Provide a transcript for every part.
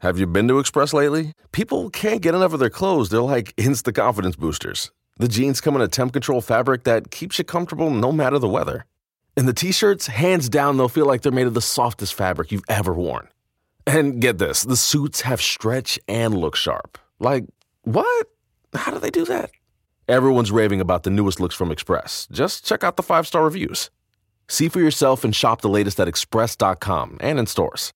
Have you been to Express lately? People can't get enough of their clothes. They're like instant confidence boosters. The jeans come in a temp control fabric that keeps you comfortable no matter the weather. And the t shirts, hands down, they'll feel like they're made of the softest fabric you've ever worn. And get this the suits have stretch and look sharp. Like, what? How do they do that? Everyone's raving about the newest looks from Express. Just check out the five star reviews. See for yourself and shop the latest at express.com and in stores.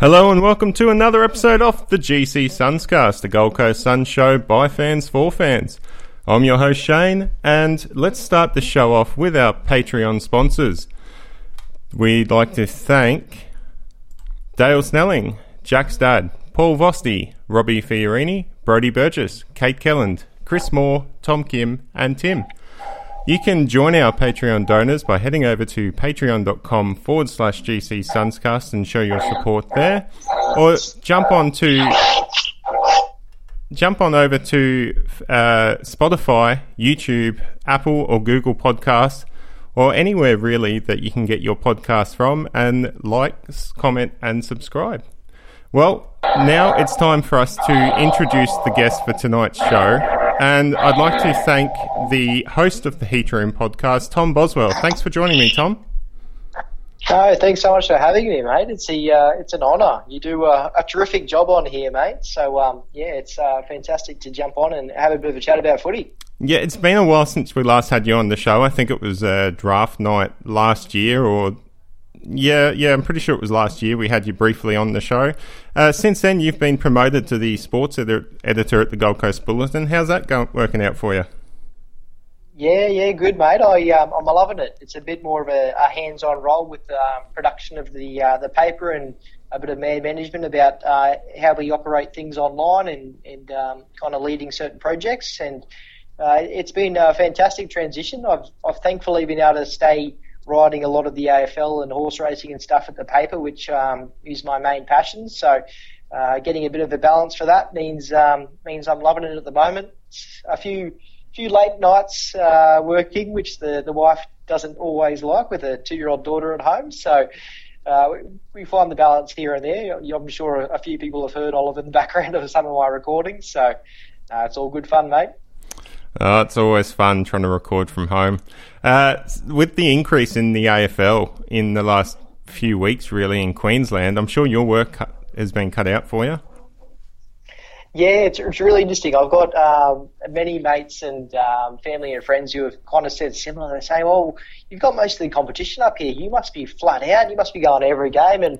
Hello and welcome to another episode of the GC Sunscast, the Gold Coast Sun Show by fans for fans. I'm your host Shane, and let's start the show off with our Patreon sponsors. We'd like to thank Dale Snelling, Jack's dad, Paul Vosti, Robbie Fiorini, Brody Burgess, Kate Kelland, Chris Moore, Tom Kim, and Tim. You can join our Patreon donors by heading over to patreon.com forward slash GC Sunscast and show your support there. Or jump on to jump on over to uh, Spotify, YouTube, Apple or Google Podcasts, or anywhere really that you can get your podcast from, and like, comment, and subscribe. Well, now it's time for us to introduce the guest for tonight's show. And I'd like to thank the host of the Heat Room podcast, Tom Boswell. Thanks for joining me, Tom. No, thanks so much for having me, mate. It's a uh, it's an honour. You do a, a terrific job on here, mate. So um, yeah, it's uh, fantastic to jump on and have a bit of a chat about footy. Yeah, it's been a while since we last had you on the show. I think it was uh, draft night last year, or yeah, yeah, I'm pretty sure it was last year. We had you briefly on the show. Uh, since then, you've been promoted to the sports edi- editor at the Gold Coast Bulletin. How's that go- working out for you? Yeah, yeah, good, mate. I um, I'm loving it. It's a bit more of a, a hands-on role with um, production of the uh, the paper and a bit of man management about uh, how we operate things online and and um, kind of leading certain projects. And uh, it's been a fantastic transition. I've I've thankfully been able to stay writing a lot of the AFL and horse racing and stuff at the paper, which um, is my main passion. So. Uh, getting a bit of a balance for that means um, means I'm loving it at the moment. A few few late nights uh, working, which the, the wife doesn't always like with a two year old daughter at home. So uh, we, find the balance here and there. I'm sure a, a few people have heard Oliver in the background of some of my recordings. So uh, it's all good fun, mate. Oh, it's always fun trying to record from home. Uh, with the increase in the AFL in the last few weeks, really, in Queensland, I'm sure your work has been cut out for you. Yeah, it's, it's really interesting. I've got um, many mates and um, family and friends who have kind of said similar. They say, "Well, you've got most of the competition up here. You must be flat out. You must be going to every game." And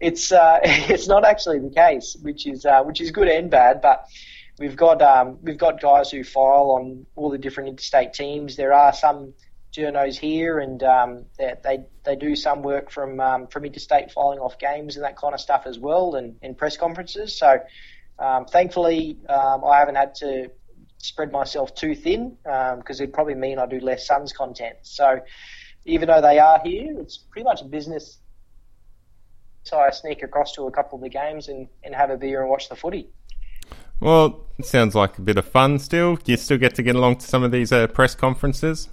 it's uh, it's not actually the case, which is uh, which is good and bad. But we've got um, we've got guys who file on all the different interstate teams. There are some journos here, and um, they, they they do some work from um, from interstate filing off games and that kind of stuff as well, and, and press conferences. So. Um, thankfully, um, I haven't had to spread myself too thin because it'd probably mean I do less Suns content. So even though they are here, it's pretty much a business. So I sneak across to a couple of the games and, and have a beer and watch the footy. Well, it sounds like a bit of fun still. Do you still get to get along to some of these uh, press conferences?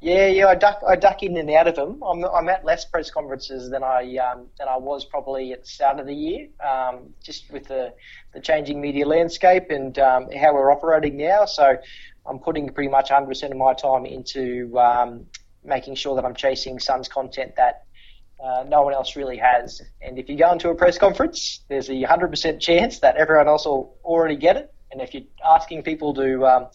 Yeah, yeah, I duck, I duck in and out of them. I'm, I'm at less press conferences than I um, than I was probably at the start of the year, um, just with the, the changing media landscape and um, how we're operating now. So I'm putting pretty much 100% of my time into um, making sure that I'm chasing Suns content that uh, no one else really has. And if you go into a press conference, there's a 100% chance that everyone else will already get it. And if you're asking people to um,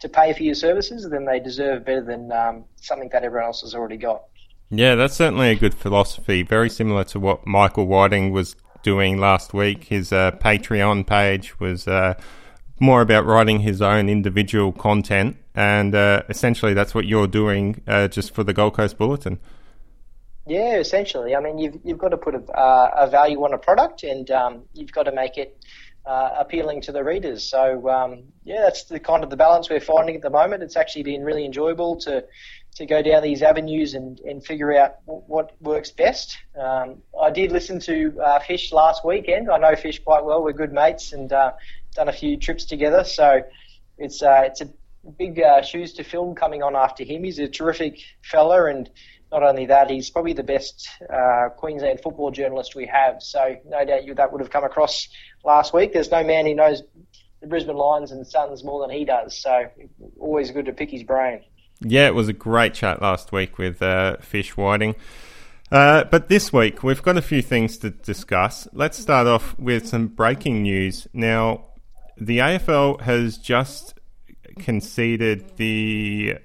to pay for your services, then they deserve better than um, something that everyone else has already got. Yeah, that's certainly a good philosophy. Very similar to what Michael Whiting was doing last week. His uh, Patreon page was uh, more about writing his own individual content, and uh, essentially that's what you're doing uh, just for the Gold Coast Bulletin. Yeah, essentially. I mean, you've you've got to put a, uh, a value on a product, and um, you've got to make it uh, appealing to the readers. So um, yeah, that's the kind of the balance we're finding at the moment. It's actually been really enjoyable to to go down these avenues and, and figure out what works best. Um, I did listen to uh, Fish last weekend. I know Fish quite well. We're good mates and uh, done a few trips together. So it's uh, it's a big uh, shoes to fill coming on after him. He's a terrific fella, and not only that, he's probably the best uh, Queensland football journalist we have. So no doubt you that would have come across last week. There's no man who knows the Brisbane Lions and Suns more than he does. So always good to pick his brain. Yeah, it was a great chat last week with uh, Fish Whiting. Uh, but this week, we've got a few things to discuss. Let's start off with some breaking news. Now, the AFL has just conceded the.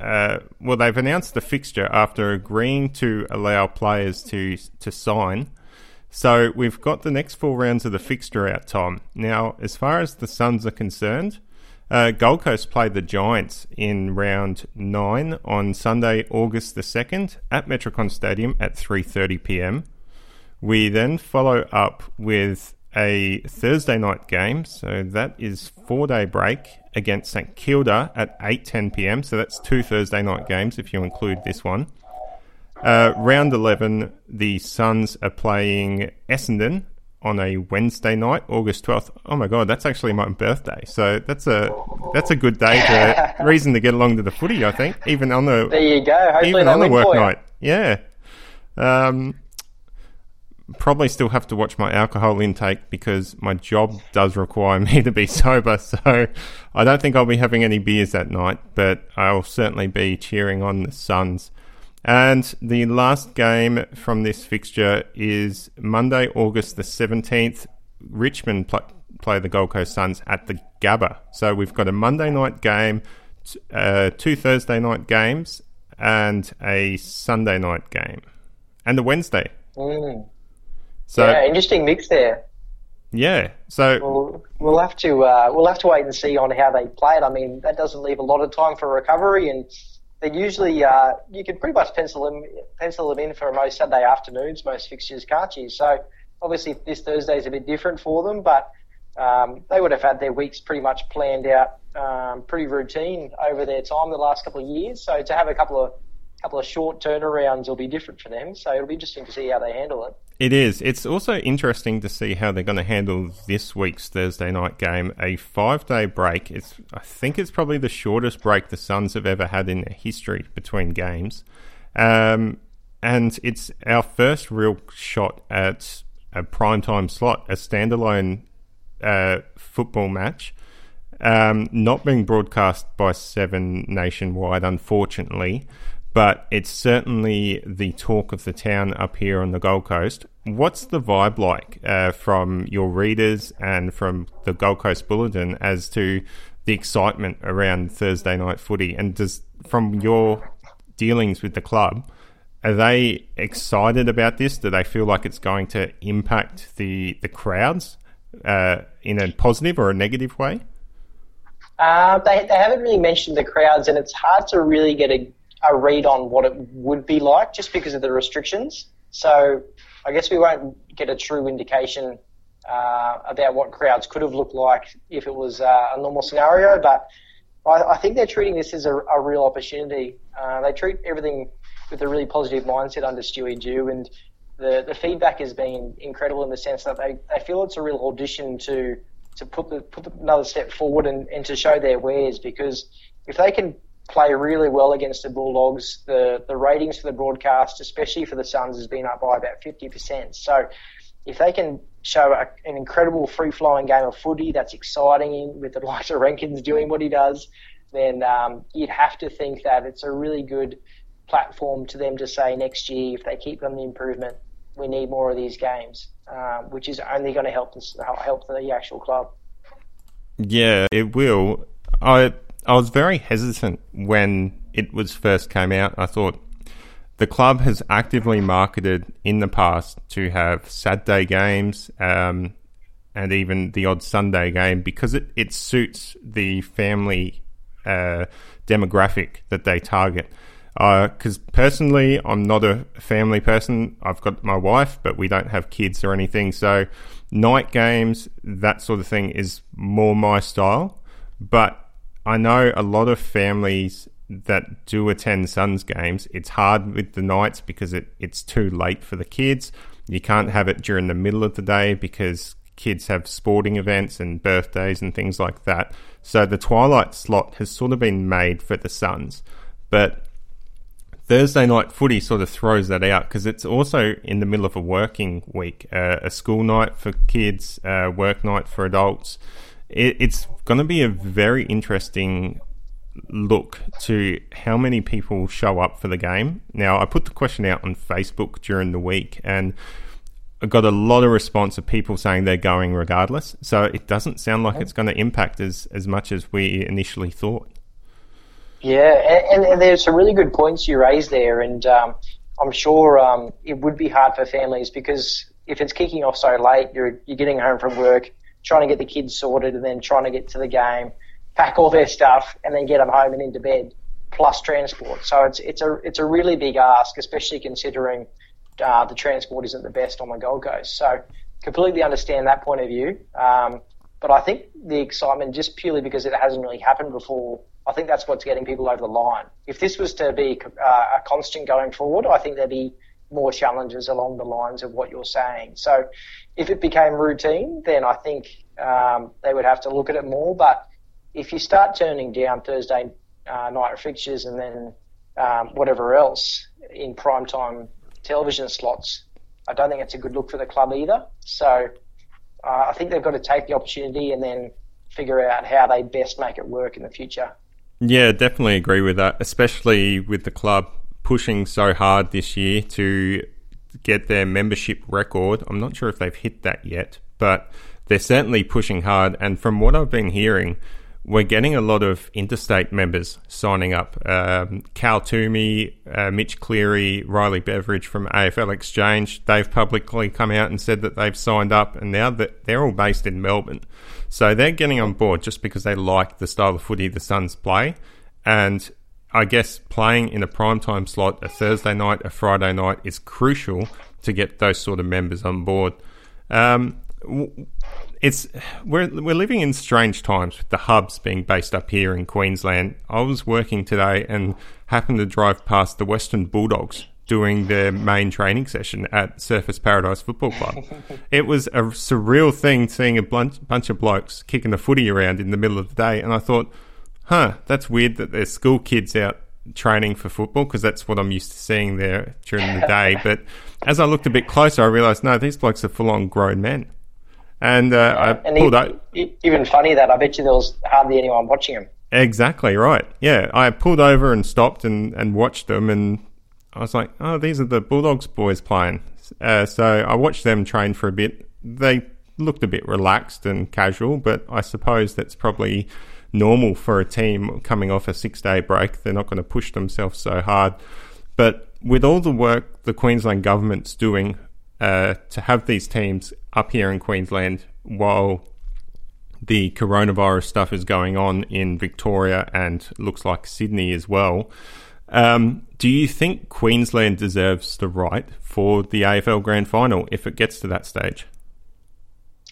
Uh, well, they've announced the fixture after agreeing to allow players to to sign. So we've got the next four rounds of the fixture out, Tom. Now, as far as the Suns are concerned, uh, Gold Coast played the Giants in round nine on Sunday, August the second, at Metricon Stadium at three thirty PM. We then follow up with a Thursday night game, so that is four day break against St Kilda at eight ten PM. So that's two Thursday night games if you include this one. Uh, round 11, the Suns are playing Essendon on a Wednesday night, August 12th. Oh my god, that's actually my birthday. So that's a that's a good day to reason to get along to the footy, I think, even on the There you go. Hopefully even on the work night. Yeah. Um probably still have to watch my alcohol intake because my job does require me to be sober. So I don't think I'll be having any beers that night, but I'll certainly be cheering on the Suns. And the last game from this fixture is Monday, August the 17th. Richmond pl- play the Gold Coast Suns at the Gabba. So we've got a Monday night game, t- uh, two Thursday night games, and a Sunday night game, and a Wednesday. Mm. So yeah, interesting mix there. Yeah, so We'll, we'll have to uh, we'll have to wait and see on how they play it. I mean, that doesn't leave a lot of time for recovery, and they usually uh, you can pretty much pencil them pencil them in for most Saturday afternoons, most fixtures, can't you? So obviously this Thursday is a bit different for them, but um, they would have had their weeks pretty much planned out, um, pretty routine over their time the last couple of years. So to have a couple of couple of short turnarounds will be different for them. So it'll be interesting to see how they handle it. It is. It's also interesting to see how they're going to handle this week's Thursday night game. A five day break. It's I think it's probably the shortest break the Suns have ever had in their history between games. Um, and it's our first real shot at a prime time slot, a standalone uh, football match. Um, not being broadcast by Seven nationwide, unfortunately, but it's certainly the talk of the town up here on the Gold Coast. What's the vibe like uh, from your readers and from the Gold Coast Bulletin as to the excitement around Thursday night footy? And does from your dealings with the club, are they excited about this? Do they feel like it's going to impact the the crowds uh, in a positive or a negative way? Uh, they, they haven't really mentioned the crowds, and it's hard to really get a, a read on what it would be like just because of the restrictions. So I guess we won't get a true indication uh, about what crowds could have looked like if it was uh, a normal scenario. But I, I think they're treating this as a, a real opportunity. Uh, they treat everything with a really positive mindset under Stewie Dew, and the, the feedback has been incredible in the sense that they, they feel it's a real audition to to put the put another step forward and, and to show their wares because if they can play really well against the Bulldogs, the the ratings for the broadcast, especially for the Suns, has been up by about fifty percent. So if they can show a, an incredible free flowing game of footy that's exciting with of Rankine's doing what he does, then um, you'd have to think that it's a really good platform to them to say next year if they keep on the improvement, we need more of these games, um, which is only going to help us help the actual club. Yeah, it will. I I was very hesitant when it was first came out. I thought the club has actively marketed in the past to have Saturday games um, and even the odd Sunday game because it, it suits the family uh, demographic that they target. Because personally, I'm not a family person. I've got my wife, but we don't have kids or anything. So, night games, that sort of thing, is more my style. But I know a lot of families that do attend Suns games, it's hard with the nights because it, it's too late for the kids. You can't have it during the middle of the day because kids have sporting events and birthdays and things like that. So the twilight slot has sort of been made for the Suns. But Thursday night footy sort of throws that out because it's also in the middle of a working week, uh, a school night for kids, uh, work night for adults. It, it's going to be a very interesting look to how many people show up for the game. Now, I put the question out on Facebook during the week and I got a lot of response of people saying they're going regardless. So it doesn't sound like it's going to impact as, as much as we initially thought. Yeah, and, and there's some really good points you raised there, and um, I'm sure um, it would be hard for families because if it's kicking off so late, you're you're getting home from work, trying to get the kids sorted, and then trying to get to the game, pack all their stuff, and then get them home and into bed, plus transport. So it's it's a it's a really big ask, especially considering uh, the transport isn't the best on the Gold Coast. So completely understand that point of view. Um, but I think the excitement, just purely because it hasn't really happened before, I think that's what's getting people over the line. If this was to be uh, a constant going forward, I think there'd be more challenges along the lines of what you're saying. So if it became routine, then I think um, they would have to look at it more. But if you start turning down Thursday uh, night fixtures and then um, whatever else in prime time television slots, I don't think it's a good look for the club either. So uh, I think they've got to take the opportunity and then figure out how they best make it work in the future. Yeah, definitely agree with that, especially with the club pushing so hard this year to get their membership record. I'm not sure if they've hit that yet, but they're certainly pushing hard. And from what I've been hearing, we're getting a lot of interstate members signing up. Um, Cal Twomey, uh, Mitch Cleary, Riley Beveridge from AFL Exchange, they've publicly come out and said that they've signed up, and now that they're all based in Melbourne. So they're getting on board just because they like the style of footy the Suns play. And I guess playing in a primetime slot, a Thursday night, a Friday night, is crucial to get those sort of members on board. Um, it's we're we're living in strange times with the hubs being based up here in Queensland. I was working today and happened to drive past the Western Bulldogs doing their main training session at Surfers Paradise Football Club. it was a surreal thing seeing a bunch, bunch of blokes kicking the footy around in the middle of the day, and I thought, huh, that's weird that there's school kids out training for football because that's what I'm used to seeing there during the day. but as I looked a bit closer, I realised no, these blokes are full on grown men. And uh, I and pulled even, out. even funny that I bet you there was hardly anyone watching them. Exactly right. Yeah, I pulled over and stopped and, and watched them, and I was like, oh, these are the Bulldogs boys playing. Uh, so I watched them train for a bit. They looked a bit relaxed and casual, but I suppose that's probably normal for a team coming off a six day break. They're not going to push themselves so hard. But with all the work the Queensland government's doing uh, to have these teams up here in Queensland while the coronavirus stuff is going on in Victoria and looks like Sydney as well. Um, do you think Queensland deserves the right for the AFL Grand Final if it gets to that stage?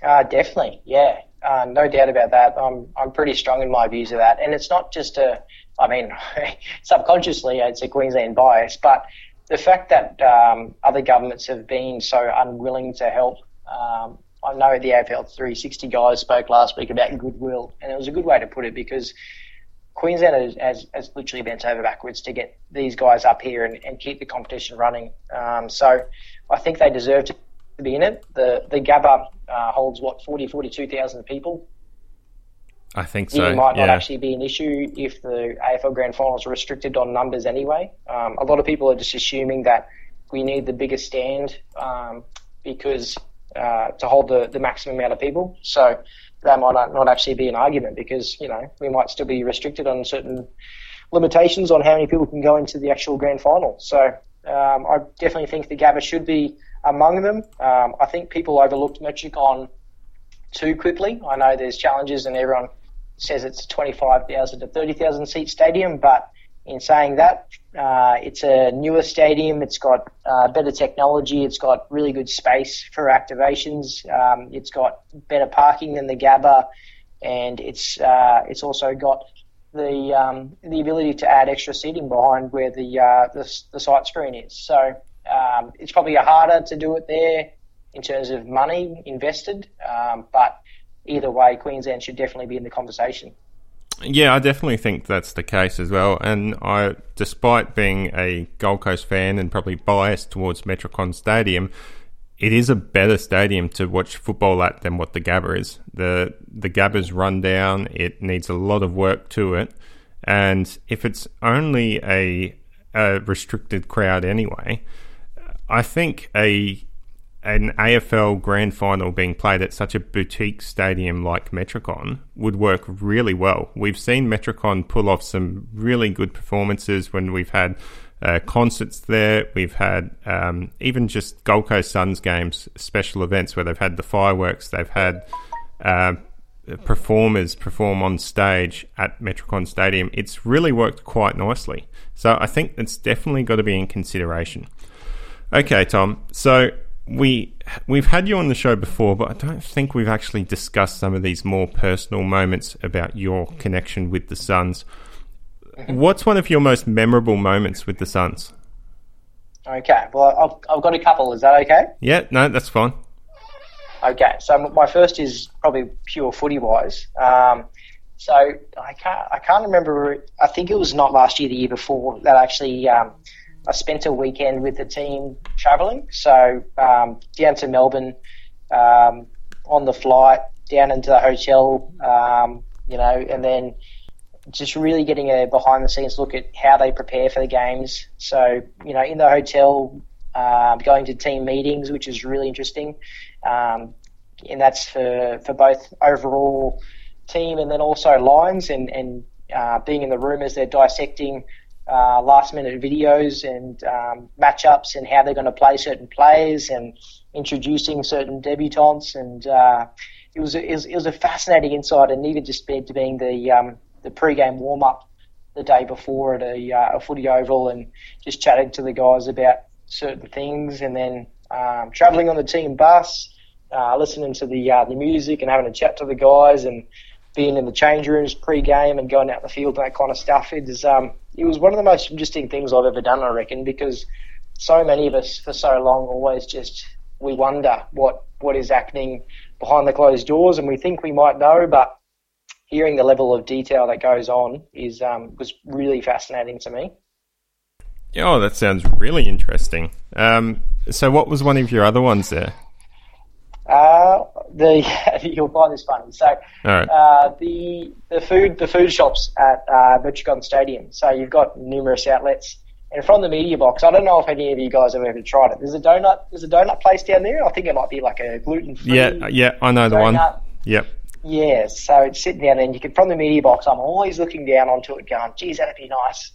Uh, definitely, yeah, uh, no doubt about that. I'm I'm pretty strong in my views of that, and it's not just a, I mean, subconsciously it's a Queensland bias, but the fact that um, other governments have been so unwilling to help. Um, I know the AFL 360 guys spoke last week about goodwill, and it was a good way to put it because Queensland has, has, has literally bent over backwards to get these guys up here and, and keep the competition running. Um, so I think they deserve to be in it. The the Gabba uh, holds what 40, 42,000 people. I think so. It might not yeah. actually be an issue if the AFL Grand Finals are restricted on numbers anyway. Um, a lot of people are just assuming that we need the biggest stand um, because uh, to hold the, the maximum amount of people. So that might not, not actually be an argument because you know we might still be restricted on certain limitations on how many people can go into the actual grand final. So um, I definitely think the Gabba should be among them. Um, I think people overlooked Metricon too quickly. I know there's challenges and everyone says it's a 25,000 to 30,000 seat stadium, but in saying that, uh, it's a newer stadium. It's got uh, better technology. It's got really good space for activations. Um, it's got better parking than the Gabba, and it's uh, it's also got the um, the ability to add extra seating behind where the uh, the, the sight screen is. So um, it's probably harder to do it there in terms of money invested, um, but either way, Queensland should definitely be in the conversation. Yeah, I definitely think that's the case as well. And I, despite being a Gold Coast fan and probably biased towards Metricon Stadium, it is a better stadium to watch football at than what the Gabba is. The the Gabba's run down. It needs a lot of work to it, and if it's only a, a restricted crowd anyway, I think a an AFL grand final being played at such a boutique stadium like Metricon would work really well. We've seen Metricon pull off some really good performances when we've had uh, concerts there. We've had um, even just Gold Coast Suns games, special events where they've had the fireworks. They've had uh, performers perform on stage at Metricon Stadium. It's really worked quite nicely. So I think it's definitely got to be in consideration. Okay, Tom. So we we've had you on the show before, but I don't think we've actually discussed some of these more personal moments about your connection with the Suns. What's one of your most memorable moments with the Suns? Okay, well, I've, I've got a couple. Is that okay? Yeah, no, that's fine. Okay, so my first is probably pure footy wise. Um, so I can't I can't remember. I think it was not last year, the year before that actually. Um, I spent a weekend with the team travelling, so um, down to Melbourne um, on the flight, down into the hotel, um, you know, and then just really getting a behind the scenes look at how they prepare for the games. So, you know, in the hotel, uh, going to team meetings, which is really interesting. Um, and that's for, for both overall team and then also lines and, and uh, being in the room as they're dissecting uh, last minute videos and um, matchups and how they're going to play certain players and introducing certain debutants. And uh, it, was a, it, was, it was a fascinating insight and even just being the, um, the pre-game warm-up the day before at a, uh, a footy oval and just chatting to the guys about certain things and then um, travelling on the team bus, uh, listening to the uh, the music and having a chat to the guys and being in the change rooms pre-game and going out the field and that kind of stuff. It is um, it was one of the most interesting things I've ever done, I reckon, because so many of us for so long always just we wonder what what is happening behind the closed doors, and we think we might know, but hearing the level of detail that goes on is um, was really fascinating to me. Oh, that sounds really interesting. Um, so, what was one of your other ones there? Uh, the you'll find this funny. So, right. uh, the the food the food shops at uh, Metricon Stadium. So you've got numerous outlets, and from the media box, I don't know if any of you guys have ever tried it. There's a donut. There's a donut place down there. I think it might be like a gluten free. Yeah, yeah, I know the one. Yep. Yeah, so it's sitting down there, and you can from the media box. I'm always looking down onto it, going, "Geez, that'd be nice."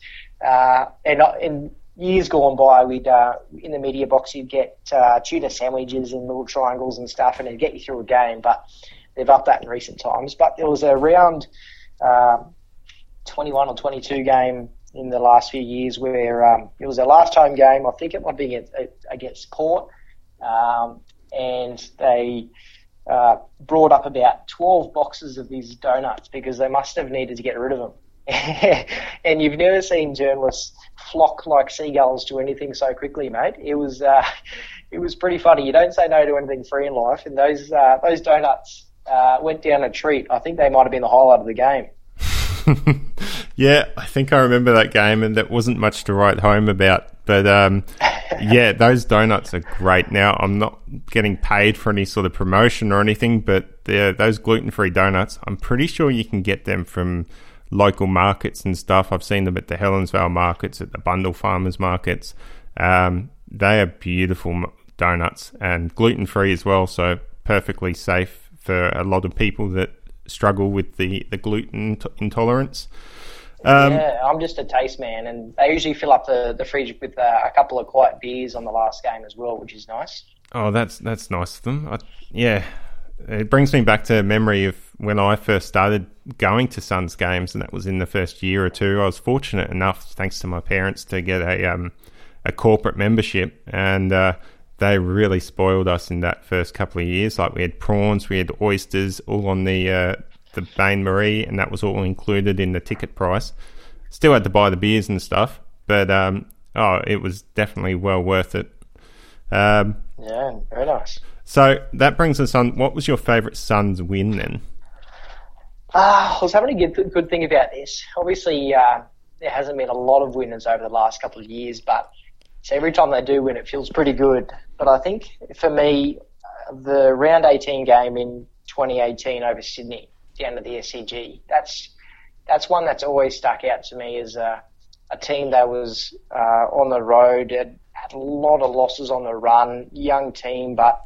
Uh, and and years gone by, we'd uh, in the media box you'd get uh, tuna sandwiches and little triangles and stuff, and it'd get you through a game. But they've upped that in recent times. But there was a round uh, 21 or 22 game in the last few years where um, it was their last home game. I think it might be against, against Port, um, and they. Uh, brought up about 12 boxes of these donuts because they must have needed to get rid of them. and you've never seen journalists flock like seagulls to anything so quickly, mate. It was uh, it was pretty funny. You don't say no to anything free in life, and those uh, those donuts uh, went down a treat. I think they might have been the highlight of the game. yeah, I think I remember that game, and that wasn't much to write home about. But um, yeah, those donuts are great. Now I'm not getting paid for any sort of promotion or anything, but those gluten free donuts, I'm pretty sure you can get them from local markets and stuff. I've seen them at the Helensvale markets, at the Bundall Farmers markets. Um, they are beautiful donuts and gluten free as well, so perfectly safe for a lot of people that struggle with the, the gluten t- intolerance. Um, yeah, I'm just a taste man, and they usually fill up the, the fridge with uh, a couple of quiet beers on the last game as well, which is nice. Oh, that's that's nice of them. I, yeah, it brings me back to memory of when I first started going to Suns games, and that was in the first year or two. I was fortunate enough, thanks to my parents, to get a um, a corporate membership, and uh, they really spoiled us in that first couple of years. Like we had prawns, we had oysters, all on the uh, the Bain Marie, and that was all included in the ticket price. Still had to buy the beers and stuff, but um, oh, it was definitely well worth it. Um, Yeah, very nice. so that brings us on. What was your favourite Suns win then? Ah, I was having a good, good thing about this. Obviously, uh, there hasn't been a lot of winners over the last couple of years, but so every time they do win, it feels pretty good. But I think for me, uh, the round 18 game in 2018 over Sydney down at the SCG, that's that's one that's always stuck out to me as a, a team that was uh, on the road, had, had a lot of losses on the run, young team, but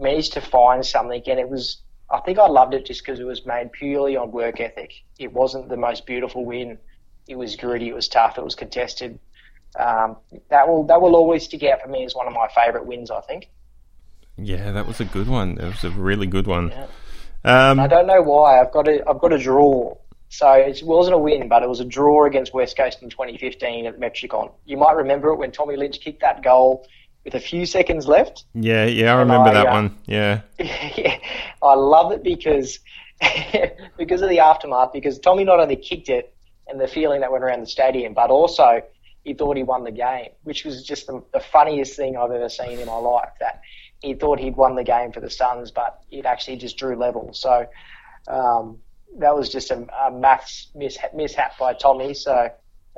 managed to find something, and it was. I think I loved it just because it was made purely on work ethic. It wasn't the most beautiful win. It was gritty. It was tough. It was contested. Um, that will that will always stick out for me as one of my favourite wins. I think. Yeah, that was a good one. It was a really good one. Yeah. Um, I don't know why. I've got a I've got a draw. So it wasn't a win, but it was a draw against West Coast in 2015 at Metricon. You might remember it when Tommy Lynch kicked that goal with a few seconds left. yeah, yeah, I remember I, that uh, one. Yeah, yeah, I love it because because of the aftermath. Because Tommy not only kicked it and the feeling that went around the stadium, but also he thought he won the game, which was just the, the funniest thing I've ever seen in my life. That he thought he'd won the game for the Suns, but it actually just drew level. So um, that was just a, a maths mishap, mishap by Tommy. So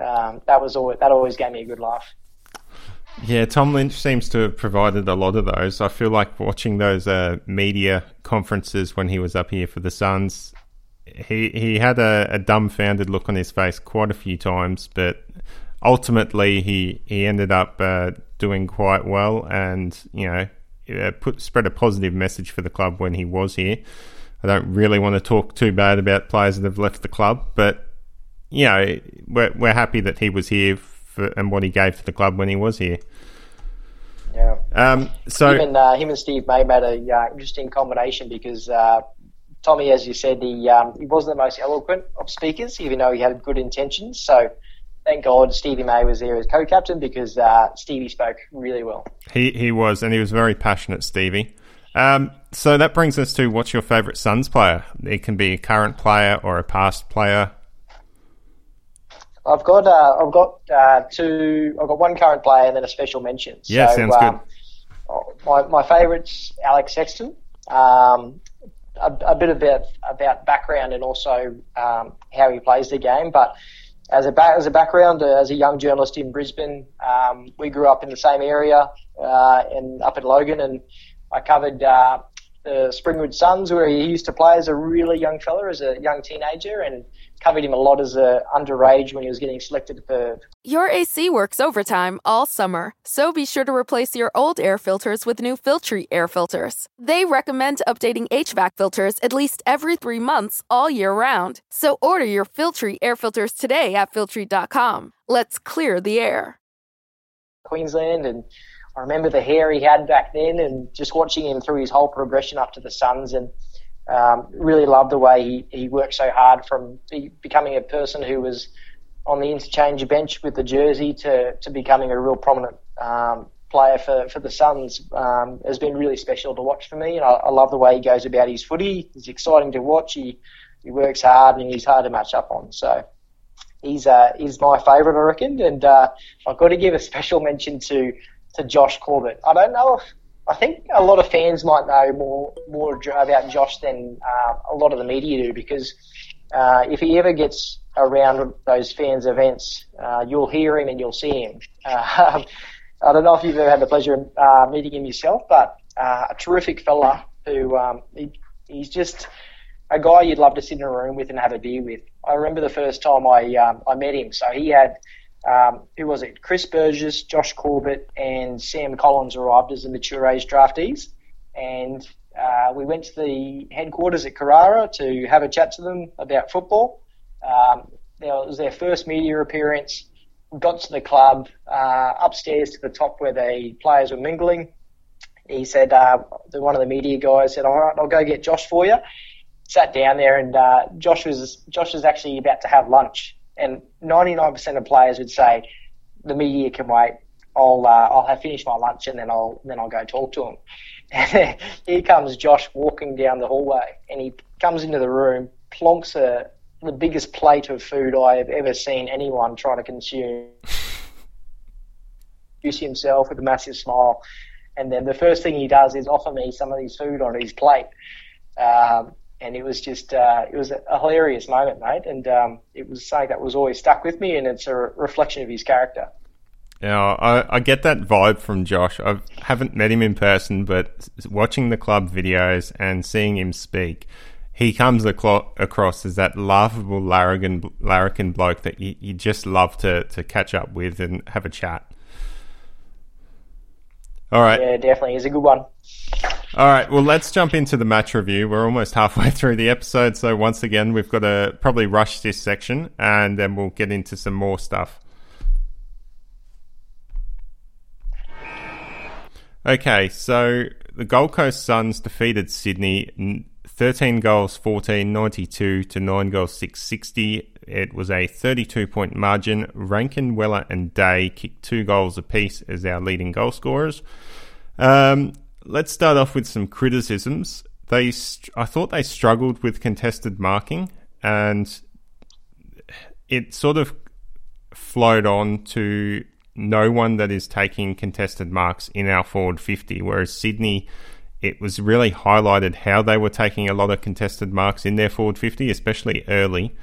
um, that was always, that always gave me a good laugh. Yeah. Tom Lynch seems to have provided a lot of those. I feel like watching those uh, media conferences when he was up here for the Suns. He he had a, a dumbfounded look on his face quite a few times, but ultimately he he ended up uh, doing quite well, and you know put spread a positive message for the club when he was here. I don't really want to talk too bad about players that have left the club, but you know we're we're happy that he was here for, and what he gave to the club when he was here. Yeah. Um, so Even uh, him and Steve May made a uh, interesting combination because uh, Tommy, as you said, he um, he wasn't the most eloquent of speakers, even though he had good intentions. So thank God Stevie May was there as co-captain because uh, Stevie spoke really well. He he was, and he was very passionate, Stevie. Um, so that brings us to what's your favourite Suns player? It can be a current player or a past player. I've got uh, I've got uh, two. I've got one current player and then a special mention. Yeah, so, sounds um, My my favourite's Alex Sexton. Um, a, a bit about about background and also um, how he plays the game, but. As a, ba- as a background, uh, as a young journalist in Brisbane, um, we grew up in the same area uh, and up in Logan, and I covered uh, the Springwood Suns, where he used to play as a really young fella, as a young teenager, and covered him a lot as a underage when he was getting selected for Your AC works overtime all summer, so be sure to replace your old air filters with new Filtry air filters. They recommend updating HVAC filters at least every three months all year round. So order your Filtry air filters today at Filtry.com. Let's clear the air. Queensland, and I remember the hair he had back then, and just watching him through his whole progression up to the Suns, and um, really loved the way he, he worked so hard from be, becoming a person who was on the interchange bench with the jersey to, to becoming a real prominent um, player for, for the Suns um, has been really special to watch for me, and I, I love the way he goes about his footy. He's exciting to watch. He he works hard and he's hard to match up on. So he's uh, he's my favourite, I reckon. And uh, I've got to give a special mention to to Josh Corbett. I don't know if I think a lot of fans might know more more about Josh than uh, a lot of the media do because uh, if he ever gets around those fans' events, uh, you'll hear him and you'll see him. Uh, I don't know if you've ever had the pleasure of uh, meeting him yourself, but uh, a terrific fella who um, he, he's just a guy you'd love to sit in a room with and have a beer with. I remember the first time I um, I met him. So he had um, who was it? Chris Burgess, Josh Corbett, and Sam Collins arrived as the mature age draftees, and uh, we went to the headquarters at Carrara to have a chat to them about football. Um, it was their first media appearance. Got to the club uh, upstairs to the top where the players were mingling. He said, uh, one of the media guys said, "All right, I'll go get Josh for you." Sat down there, and uh, Josh was Josh was actually about to have lunch, and 99% of players would say, "The media can wait. I'll uh, I'll have finished my lunch and then I'll then I'll go talk to him." And here comes Josh walking down the hallway, and he comes into the room, plonks a, the biggest plate of food I have ever seen anyone try to consume. Himself with a massive smile, and then the first thing he does is offer me some of his food on his plate. Um, and it was just uh, it was a hilarious moment, mate. And um, it was something that was always stuck with me, and it's a re- reflection of his character. Yeah, I, I get that vibe from Josh. I haven't met him in person, but watching the club videos and seeing him speak, he comes aclo- across as that laughable larrikin, larrikin bloke that you, you just love to, to catch up with and have a chat. All right. Yeah, definitely, he's a good one. All right, well, let's jump into the match review. We're almost halfway through the episode, so once again, we've got to probably rush this section and then we'll get into some more stuff. Okay, so the Gold Coast Suns defeated Sydney 13 goals 14 92 to 9 goals 660. It was a 32 point margin. Rankine, Weller, and Day kicked two goals apiece as our leading goal scorers. Um, let's start off with some criticisms. They, I thought they struggled with contested marking, and it sort of flowed on to no one that is taking contested marks in our forward 50, whereas Sydney, it was really highlighted how they were taking a lot of contested marks in their forward 50, especially early.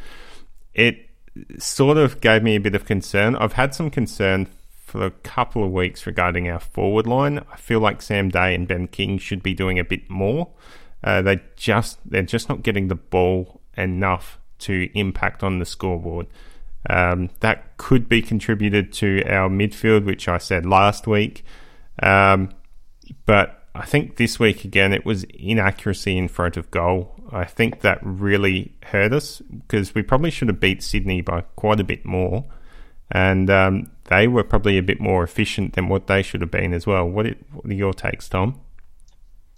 It sort of gave me a bit of concern. I've had some concern for a couple of weeks regarding our forward line. I feel like Sam Day and Ben King should be doing a bit more. Uh, they just they're just not getting the ball enough to impact on the scoreboard. Um, that could be contributed to our midfield, which I said last week. Um, but I think this week again, it was inaccuracy in front of goal. I think that really hurt us because we probably should have beat Sydney by quite a bit more. And um, they were probably a bit more efficient than what they should have been as well. What, are your takes, Tom?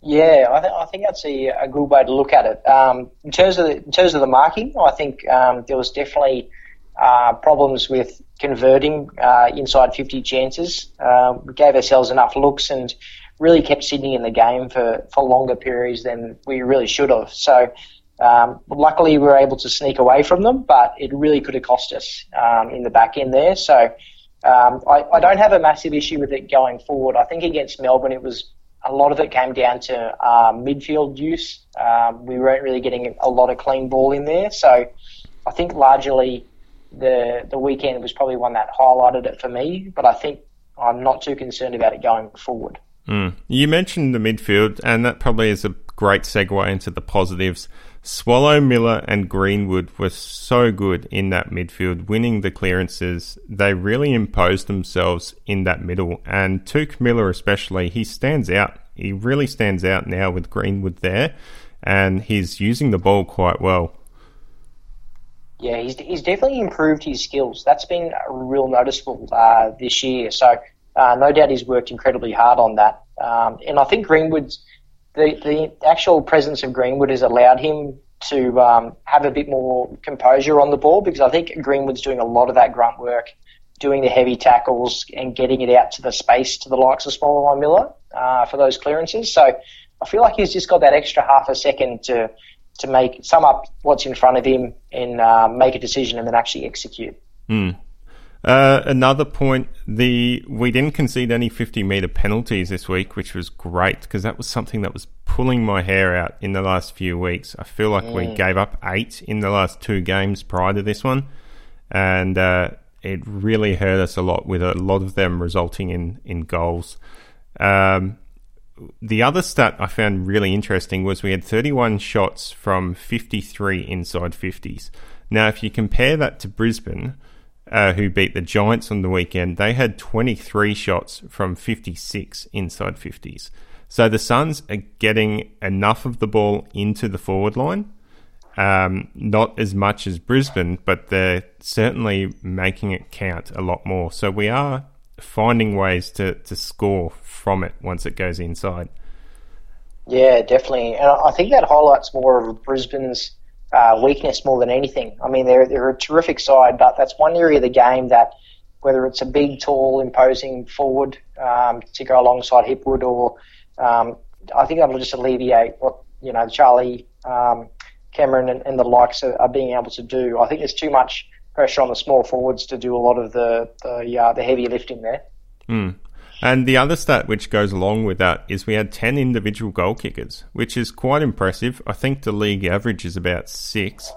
Yeah, I, th- I think that's a, a good way to look at it. Um, in terms of the, in terms of the marking, I think um, there was definitely uh, problems with converting uh, inside 50 chances. Uh, we gave ourselves enough looks and really kept Sydney in the game for, for longer periods than we really should have. So um, luckily we were able to sneak away from them, but it really could have cost us um, in the back end there. So um, I, I don't have a massive issue with it going forward. I think against Melbourne it was a lot of it came down to uh, midfield use. Um, we weren't really getting a lot of clean ball in there. So I think largely the the weekend was probably one that highlighted it for me. But I think I'm not too concerned about it going forward. Mm. You mentioned the midfield, and that probably is a great segue into the positives. Swallow, Miller, and Greenwood were so good in that midfield, winning the clearances. They really imposed themselves in that middle, and Touk Miller especially, he stands out. He really stands out now with Greenwood there, and he's using the ball quite well. Yeah, he's, he's definitely improved his skills. That's been real noticeable uh, this year. So uh, no doubt he's worked incredibly hard on that. Um, and I think Greenwood's the the actual presence of Greenwood has allowed him to um, have a bit more composure on the ball because I think Greenwood's doing a lot of that grunt work, doing the heavy tackles and getting it out to the space to the likes of Smaller line Miller uh, for those clearances. So I feel like he's just got that extra half a second to to make sum up what's in front of him and uh, make a decision and then actually execute. Mm. Uh, another point: the we didn't concede any fifty-meter penalties this week, which was great because that was something that was pulling my hair out in the last few weeks. I feel like we gave up eight in the last two games prior to this one, and uh, it really hurt us a lot. With a lot of them resulting in in goals. Um, the other stat I found really interesting was we had 31 shots from 53 inside 50s. Now, if you compare that to Brisbane, uh, who beat the Giants on the weekend, they had 23 shots from 56 inside 50s. So the Suns are getting enough of the ball into the forward line. Um, not as much as Brisbane, but they're certainly making it count a lot more. So we are finding ways to, to score from it once it goes inside. Yeah, definitely. And I think that highlights more of Brisbane's uh, weakness more than anything. I mean, they're, they're a terrific side, but that's one area of the game that, whether it's a big, tall, imposing forward um, to go alongside Hipwood, or um, I think that'll just alleviate what, you know, Charlie um, Cameron and, and the likes are, are being able to do. I think there's too much pressure on the small forwards to do a lot of the the, uh, the heavy lifting there. And the other stat which goes along with that is we had 10 individual goal kickers, which is quite impressive. I think the league average is about six.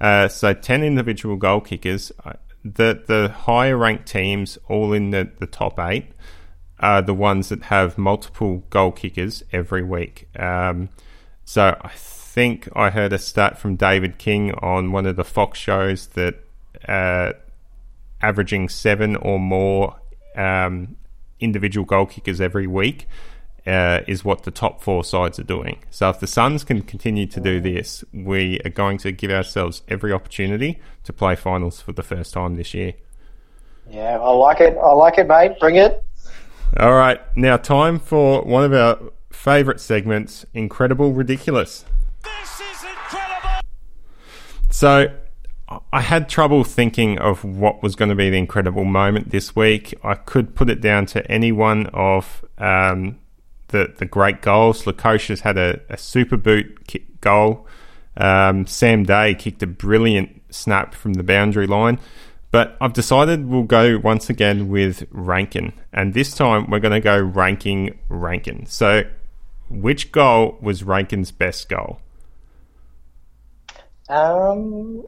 Uh, so 10 individual goal kickers. Uh, The, the higher ranked teams, all in the, the top eight, are the ones that have multiple goal kickers every week. Um, so I think I heard a stat from David King on one of the Fox shows that uh, averaging seven or more um, individual goal kickers every week uh, is what the top four sides are doing. So if the Suns can continue to do this, we are going to give ourselves every opportunity to play finals for the first time this year. Yeah, I like it. I like it, mate. Bring it. All right, now time for one of our favourite segments, Incredible Ridiculous. This is incredible. So I had trouble thinking of what was going to be the incredible moment this week. I could put it down to any one of um, the the great goals. Lukosius had a, a super boot kick goal. Um, Sam Day kicked a brilliant snap from the boundary line. But I've decided we'll go once again with Rankine. And this time we're going to go ranking Rankine. So, which goal was Rankine's best goal? Um,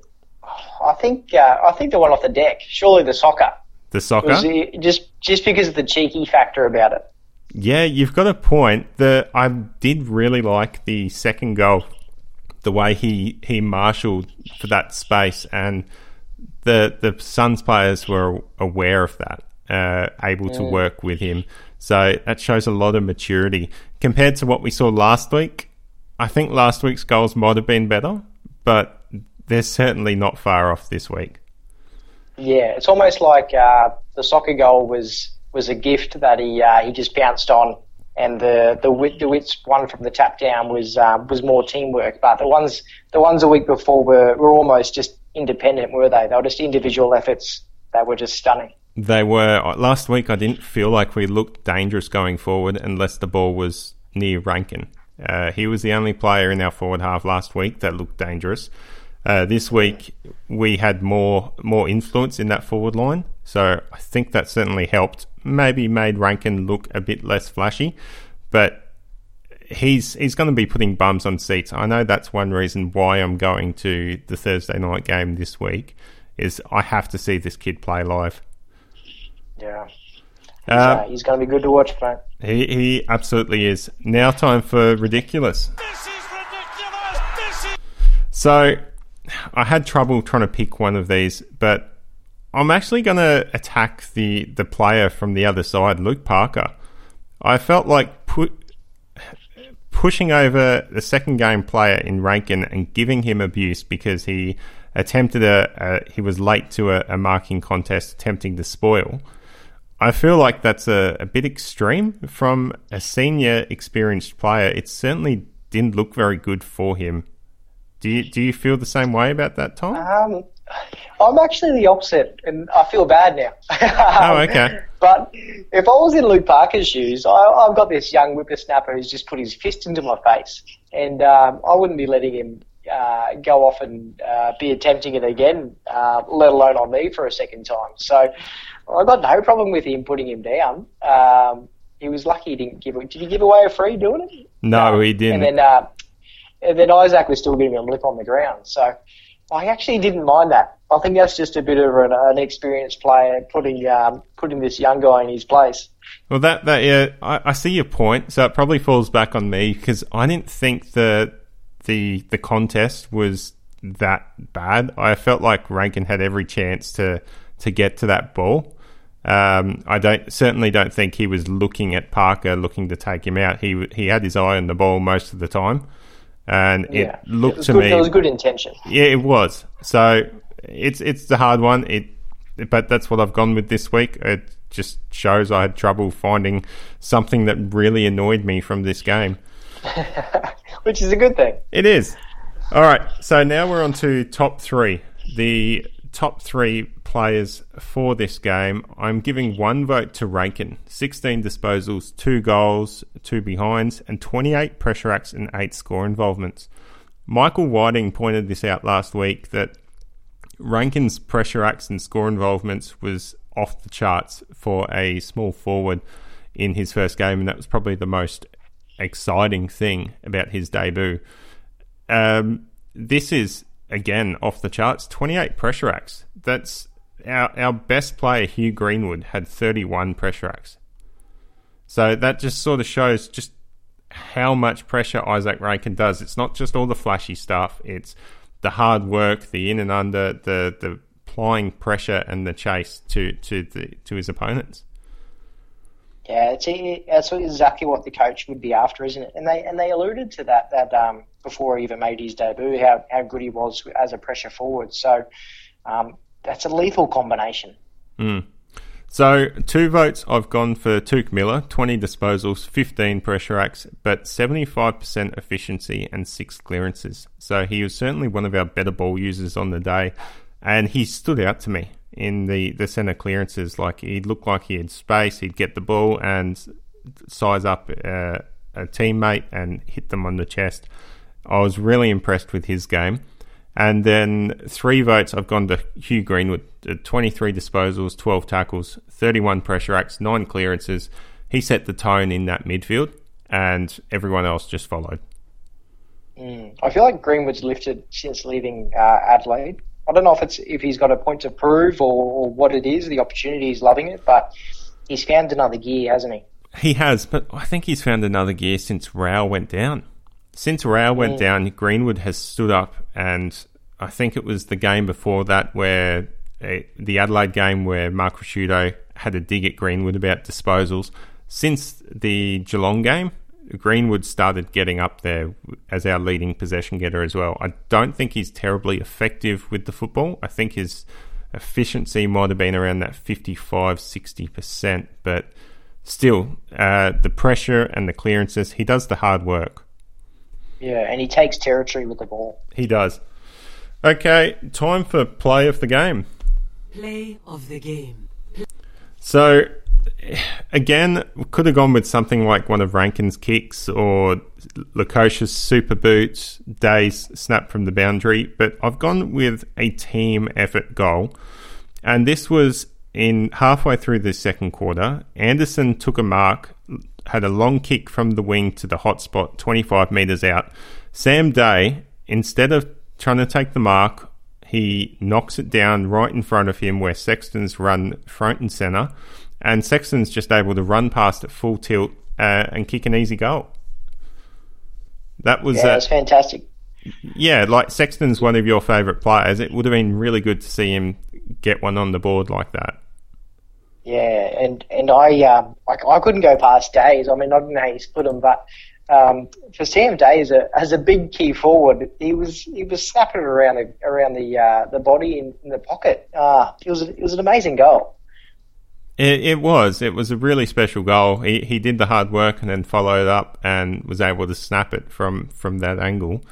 I think uh, I think the one off the deck. Surely the soccer. The soccer? It just just because of the cheeky factor about it. Yeah, you've got a point. The I did really like the second goal, the way he he marshaled for that space, and the the Suns players were aware of that, uh, able to work with him. So that shows a lot of maturity compared to what we saw last week. I think last week's goals might have been better, but they're certainly not far off this week. Yeah, it's almost like uh, the soccer goal was was a gift that he uh, he just bounced on, and the the wit the Witts one from the tap down was uh, was more teamwork. But the ones the ones a week before were were almost just independent, were they? They were just individual efforts that were just stunning. They were last week. I didn't feel like we looked dangerous going forward unless the ball was near Rankine. Uh, he was the only player in our forward half last week that looked dangerous. Uh, this week we had more more influence in that forward line, so I think that certainly helped. Maybe made Rankine look a bit less flashy, but he's he's going to be putting bums on seats. I know that's one reason why I'm going to the Thursday night game this week. Is I have to see this kid play live. Yeah, he's, Uh, uh, he's going to be good to watch, mate. He he absolutely is. Now time for ridiculous. This is ridiculous. This is. So I had trouble trying to pick one of these, but I'm actually going to attack the the player from the other side, Luke Parker. I felt like put pushing over the second game player in Rankine and giving him abuse because he attempted a, a he was late to a, a marking contest attempting to spoil. I feel like that's a, a bit extreme from a senior experienced player. It certainly didn't look very good for him. Do you do you feel the same way about that, Tom? Um, I'm actually the opposite, and I feel bad now. Oh, okay. But if I was in Luke Parker's shoes, I, I've got this young whippersnapper who's just put his fist into my face, and um, I wouldn't be letting him uh, go off and uh, be attempting it again, uh, let alone on me for a second time. So I've got no problem with him putting him down. Um, he was lucky he didn't give. Did he give away a free doing it? No, he didn't. And then, uh, and then Isaac was still giving him a lip on the ground. So I actually didn't mind that. I think that's just a bit of an, an experienced player putting um, putting this young guy in his place. Well, that that yeah, I, I see your point. So it probably falls back on me because I didn't think the the the contest was that bad. I felt like Rankine had every chance to to get to that ball. Um, I don't certainly don't think he was looking at Parker, looking to take him out. He he had his eye on the ball most of the time, and it Yeah, looked it to good, me It was good intention. Yeah, it was. So it's it's the hard one. It, but that's what I've gone with this week. It just shows I had trouble finding something that really annoyed me from this game. which is a good thing. It is. All right. So now we're on to top three. The top three players for this game. I'm giving one vote to Rankine. 16 disposals, two goals, two behinds, and 28 pressure acts and eight score involvements. Michael Whiting pointed this out last week that Rankine's pressure acts and score involvements was off the charts for a small forward in his first game, and that was probably the most exciting thing about his debut. Um, this is again off the charts 28 pressure acts. That's our, our best player, Hugh Greenwood, had 31 pressure acts. So that just sort of shows just how much pressure Isaac Rankine does. It's not just all the flashy stuff, it's the hard work, the in and under, the, the applying pressure and the chase to, to, the, to his opponents. Yeah, it's that's exactly what the coach would be after, isn't it? And they and they alluded to that that um, before he even made his debut, how how good he was as a pressure forward. So um, that's a lethal combination. Mm. So two votes, I've gone for Touk Miller, 20 disposals, 15 pressure acts, but 75% efficiency and six clearances. So he was certainly one of our better ball users on the day, and he stood out to me in the, the centre clearances. Like he looked like he had space, he'd get the ball and size up uh, a teammate and hit them on the chest. I was really impressed with his game. And then three votes, I've gone to Hugh Greenwood, 23 disposals, 12 tackles, 31 pressure acts, 9 clearances. He set the tone in that midfield, and everyone else just followed. Mm. I feel like Greenwood's lifted since leaving uh, Adelaide. I don't know if it's if he's got a point to prove or, or what it is. The opportunity, he's loving it, but he's found another gear, hasn't he? He has, but I think he's found another gear since Rowell went down. Since Rowell went down, Greenwood has stood up, and I think it was the game before that where uh, the Adelaide game where Mark Ricciuto had a dig at Greenwood about disposals. Since the Geelong game, Greenwood started getting up there as our leading possession getter as well. I don't think he's terribly effective with the football. I think his efficiency might have been around that 55 60%, but still, uh, the pressure and the clearances, he does the hard work. Yeah, and he takes territory with the ball. He does. Okay, time for play of the game. Play of the game. So, again, could have gone with something like one of Rankine's kicks or Lukosia's super boots, Day's snap from the boundary, but I've gone with a team effort goal. And this was in halfway through the second quarter. Anderson took a mark, had a long kick from the wing to the hot spot, 25 metres out. Sam Day, instead of trying to take the mark, he knocks it down right in front of him where Sexton's run front and centre, and Sexton's just able to run past at full tilt uh, and kick an easy goal. That was yeah, uh, fantastic. Yeah, like Sexton's one of your favourite players. It would have been really good to see him get one on the board like that. Yeah, and and I um, I, I couldn't go past days. I mean, I don't know how you split them, but um, for Sam Day as a as a big key forward, he was he was snapping around the around the uh, the body in, in the pocket. Uh, it was it was an amazing goal. It, it, was. It was a really special goal. He he did the hard work and then followed up and was able to snap it from from that angle.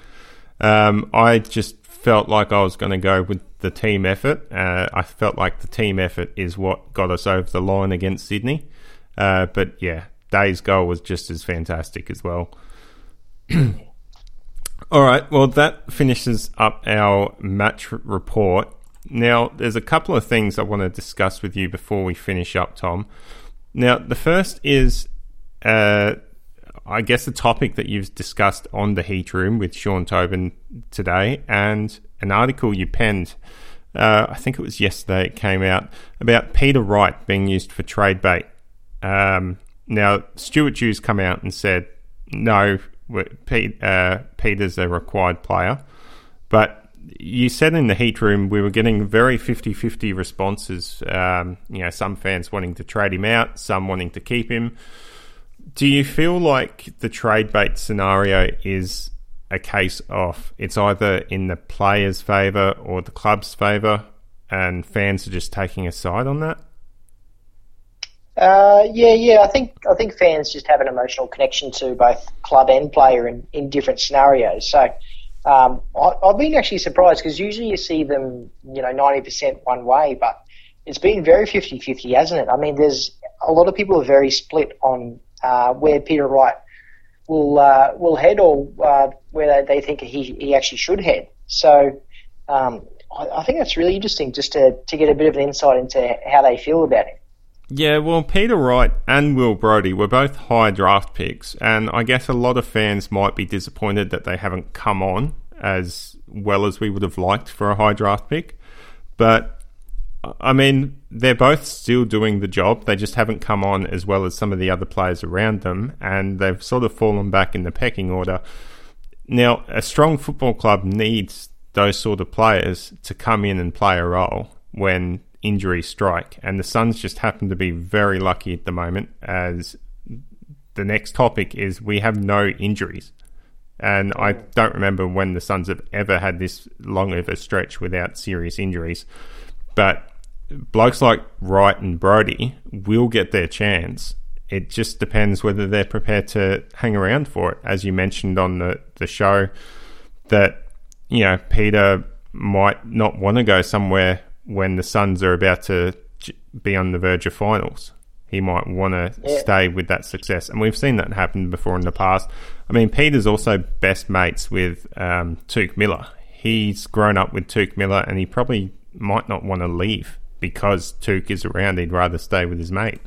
Um, I just felt like I was going to go with the team effort. Uh, I felt like the team effort is what got us over the line against Sydney. Uh, but yeah, Day's goal was just as fantastic as well. All right, well, that finishes up our match report. Now, there's a couple of things I want to discuss with you before we finish up, Tom. Now, the first is, uh, I guess, a topic that you've discussed on the Heat Room with Sean Tobin today, and an article you penned. Uh, I think it was yesterday. It came out about Peter Wright being used for trade bait. Um, now, Stuart Dew's come out and said, no, Pete, uh, Peter's a required player. But you said in the heat room we were getting very 50-50 responses. Um, you know, some fans wanting to trade him out, some wanting to keep him. Do you feel like the trade bait scenario is a case of it's either in the player's favour or the club's favour, and fans are just taking a side on that? Uh, yeah, yeah. I think I think fans just have an emotional connection to both club and player in, in different scenarios. So um, I, have been actually surprised because usually you see them, you know, ninety percent one way, but it's been very 50-50, hasn't it? I mean, there's a lot of people are very split on uh, where Peter Wright will uh, will head or uh, where they, they think he, he actually should head. So um, I, I think that's really interesting just to, to get a bit of an insight into how they feel about him. Yeah, well, Peter Wright and Will Brodie were both high draft picks, and I guess a lot of fans might be disappointed that they haven't come on as well as we would have liked for a high draft pick. But I mean, they're both still doing the job. They just haven't come on as well as some of the other players around them, and they've sort of fallen back in the pecking order. Now, a strong football club needs those sort of players to come in and play a role when injuries strike, and the Suns just happen to be very lucky at the moment. As the next topic is, we have no injuries, and I don't remember when the Suns have ever had this long of a stretch without serious injuries. But blokes like Wright and Brodie will get their chance. It just depends whether they're prepared to hang around for it. As you mentioned on the, the show, that, you know, Peter might not want to go somewhere when the Suns are about to be on the verge of finals. He might want to Yeah. stay with that success. And we've seen that happen before in the past. I mean, Peter's also best mates with um, Touk Miller. He's grown up with Touk Miller and he probably might not want to leave because Touk is around. He'd rather stay with his mate.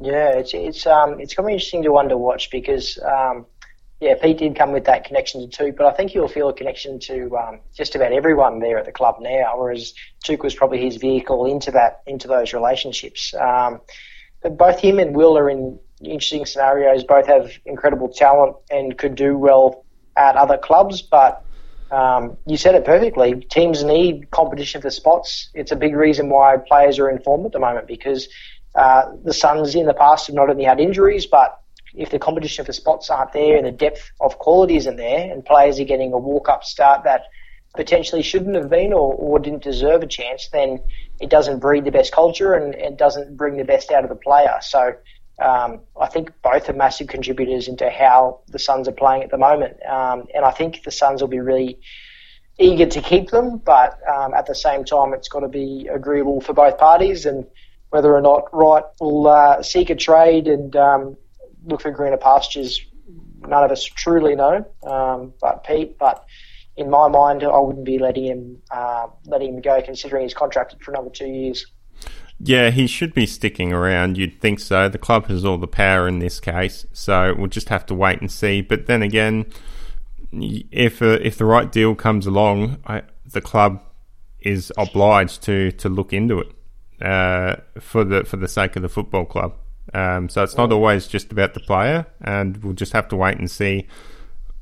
Yeah, it's it's um it's going to be interesting to to watch because um yeah Pete did come with that connection to Touk, but I think he'll feel a connection to um, just about everyone there at the club now. Whereas Touk was probably his vehicle into that into those relationships. Um, but both him and Will are in interesting scenarios. Both have incredible talent and could do well at other clubs, but um, you said it perfectly. Teams need competition for spots. It's a big reason why players are in form at the moment because uh, the Suns in the past have not only had injuries, but if the competition for spots aren't there and the depth of quality isn't there, and players are getting a walk-up start that potentially shouldn't have been or, or didn't deserve a chance, then it doesn't breed the best culture and it doesn't bring the best out of the player. So um, I think both are massive contributors into how the Suns are playing at the moment. Um, and I think the Suns will be really eager to keep them, but um, at the same time, it's got to be agreeable for both parties. And whether or not Wright will uh, seek a trade and um, look for greener pastures, none of us truly know. Um, but Pete, but in my mind, I wouldn't be letting him uh, letting him go, considering he's contracted for another two years. Yeah, he should be sticking around. You'd think so. The club has all the power in this case, so we'll just have to wait and see. But then again, if uh, if the right deal comes along, I, the club is obliged to, to look into it uh, for the for the sake of the football club. Um, so it's not always just about the player, and we'll just have to wait and see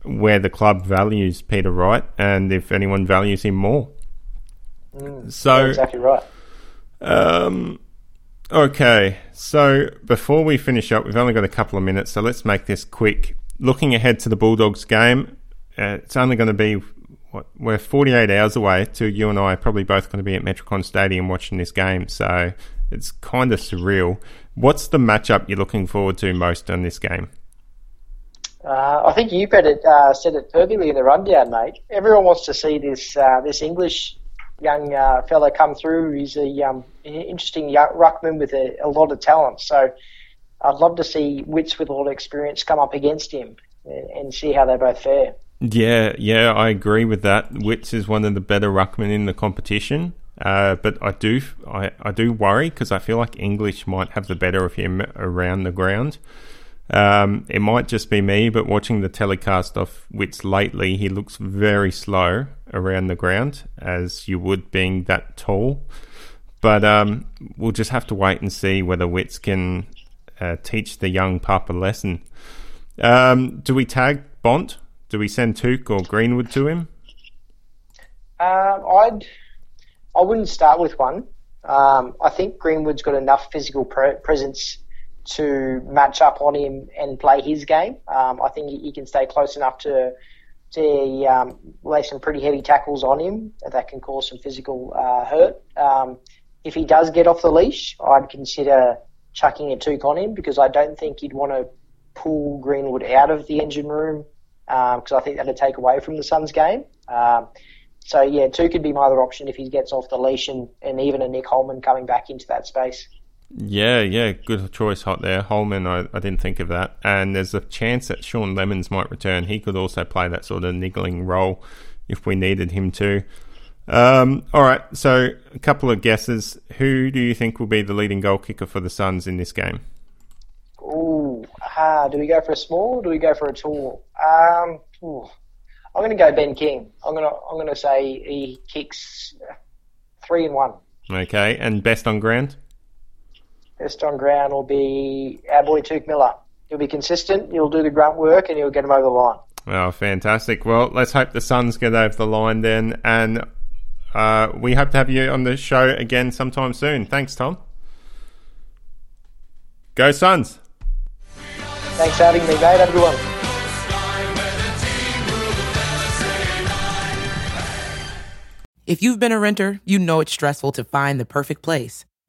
where the club values Peter Wright and if anyone values him more. so exactly right. Um, okay, so before we finish up, we've only got a couple of minutes, so let's make this quick. Looking ahead to the Bulldogs game, uh, it's only going to be what we're 48 hours away to you and I are probably both going to be at Metricon Stadium watching this game, so it's kind of surreal. What's the matchup you're looking forward to most on this game? Uh, I think you better uh, said it perfectly in the rundown, mate. Everyone wants to see this uh, this English young uh, fella come through. He's a um, interesting ruckman with a, a lot of talent. So I'd love to see Witts with a lot of experience come up against him and, and see how they both fare. Yeah, yeah, I agree with that. Witts is one of the better ruckmen in the competition. Uh, but I do, I, I do worry because I feel like English might have the better of him around the ground. Um, it might just be me, but watching the telecast of Witts lately, he looks very slow around the ground, as you would being that tall. But um, we'll just have to wait and see whether Witts can uh, teach the young pup a lesson. Um, do we tag Bont? Do we send Touk or Greenwood to him? Um, I'd I wouldn't start with one. Um, I think Greenwood's got enough physical pre- presence to match up on him and play his game. Um, I think he, can stay close enough to to um, lay some pretty heavy tackles on him that can cause some physical uh, hurt. Um, if he does get off the leash, I'd consider chucking a Touk on him because I don't think he'd want to pull Greenwood out of the engine room because I think that'd take away from the Suns game. Um, so yeah, two could be my other option if he gets off the leash and, and even a Nick Holman coming back into that space. Yeah, yeah, good choice, hot there. Holman, I, I didn't think of that. And there's a chance that Sean Lemmens might return. He could also play that sort of niggling role if we needed him to. Um, all right, so a couple of guesses. Who do you think will be the leading goal kicker for the Suns in this game? Ooh, ah, do we go for a small or do we go for a tall? Um, ooh, I'm going to go Ben King. I'm going to I'm going to say he kicks three and one. Okay, and best on ground? Best on ground will be our boy Touk Miller. He'll be consistent. He'll do the grunt work and he'll get him over the line. Oh, fantastic. Well, let's hope the Suns get over the line then. And uh, we hope to have you on the show again sometime soon. Thanks, Tom. Go Suns! Thanks for having me, mate. Have a good one. If you've been a renter, you know it's stressful to find the perfect place.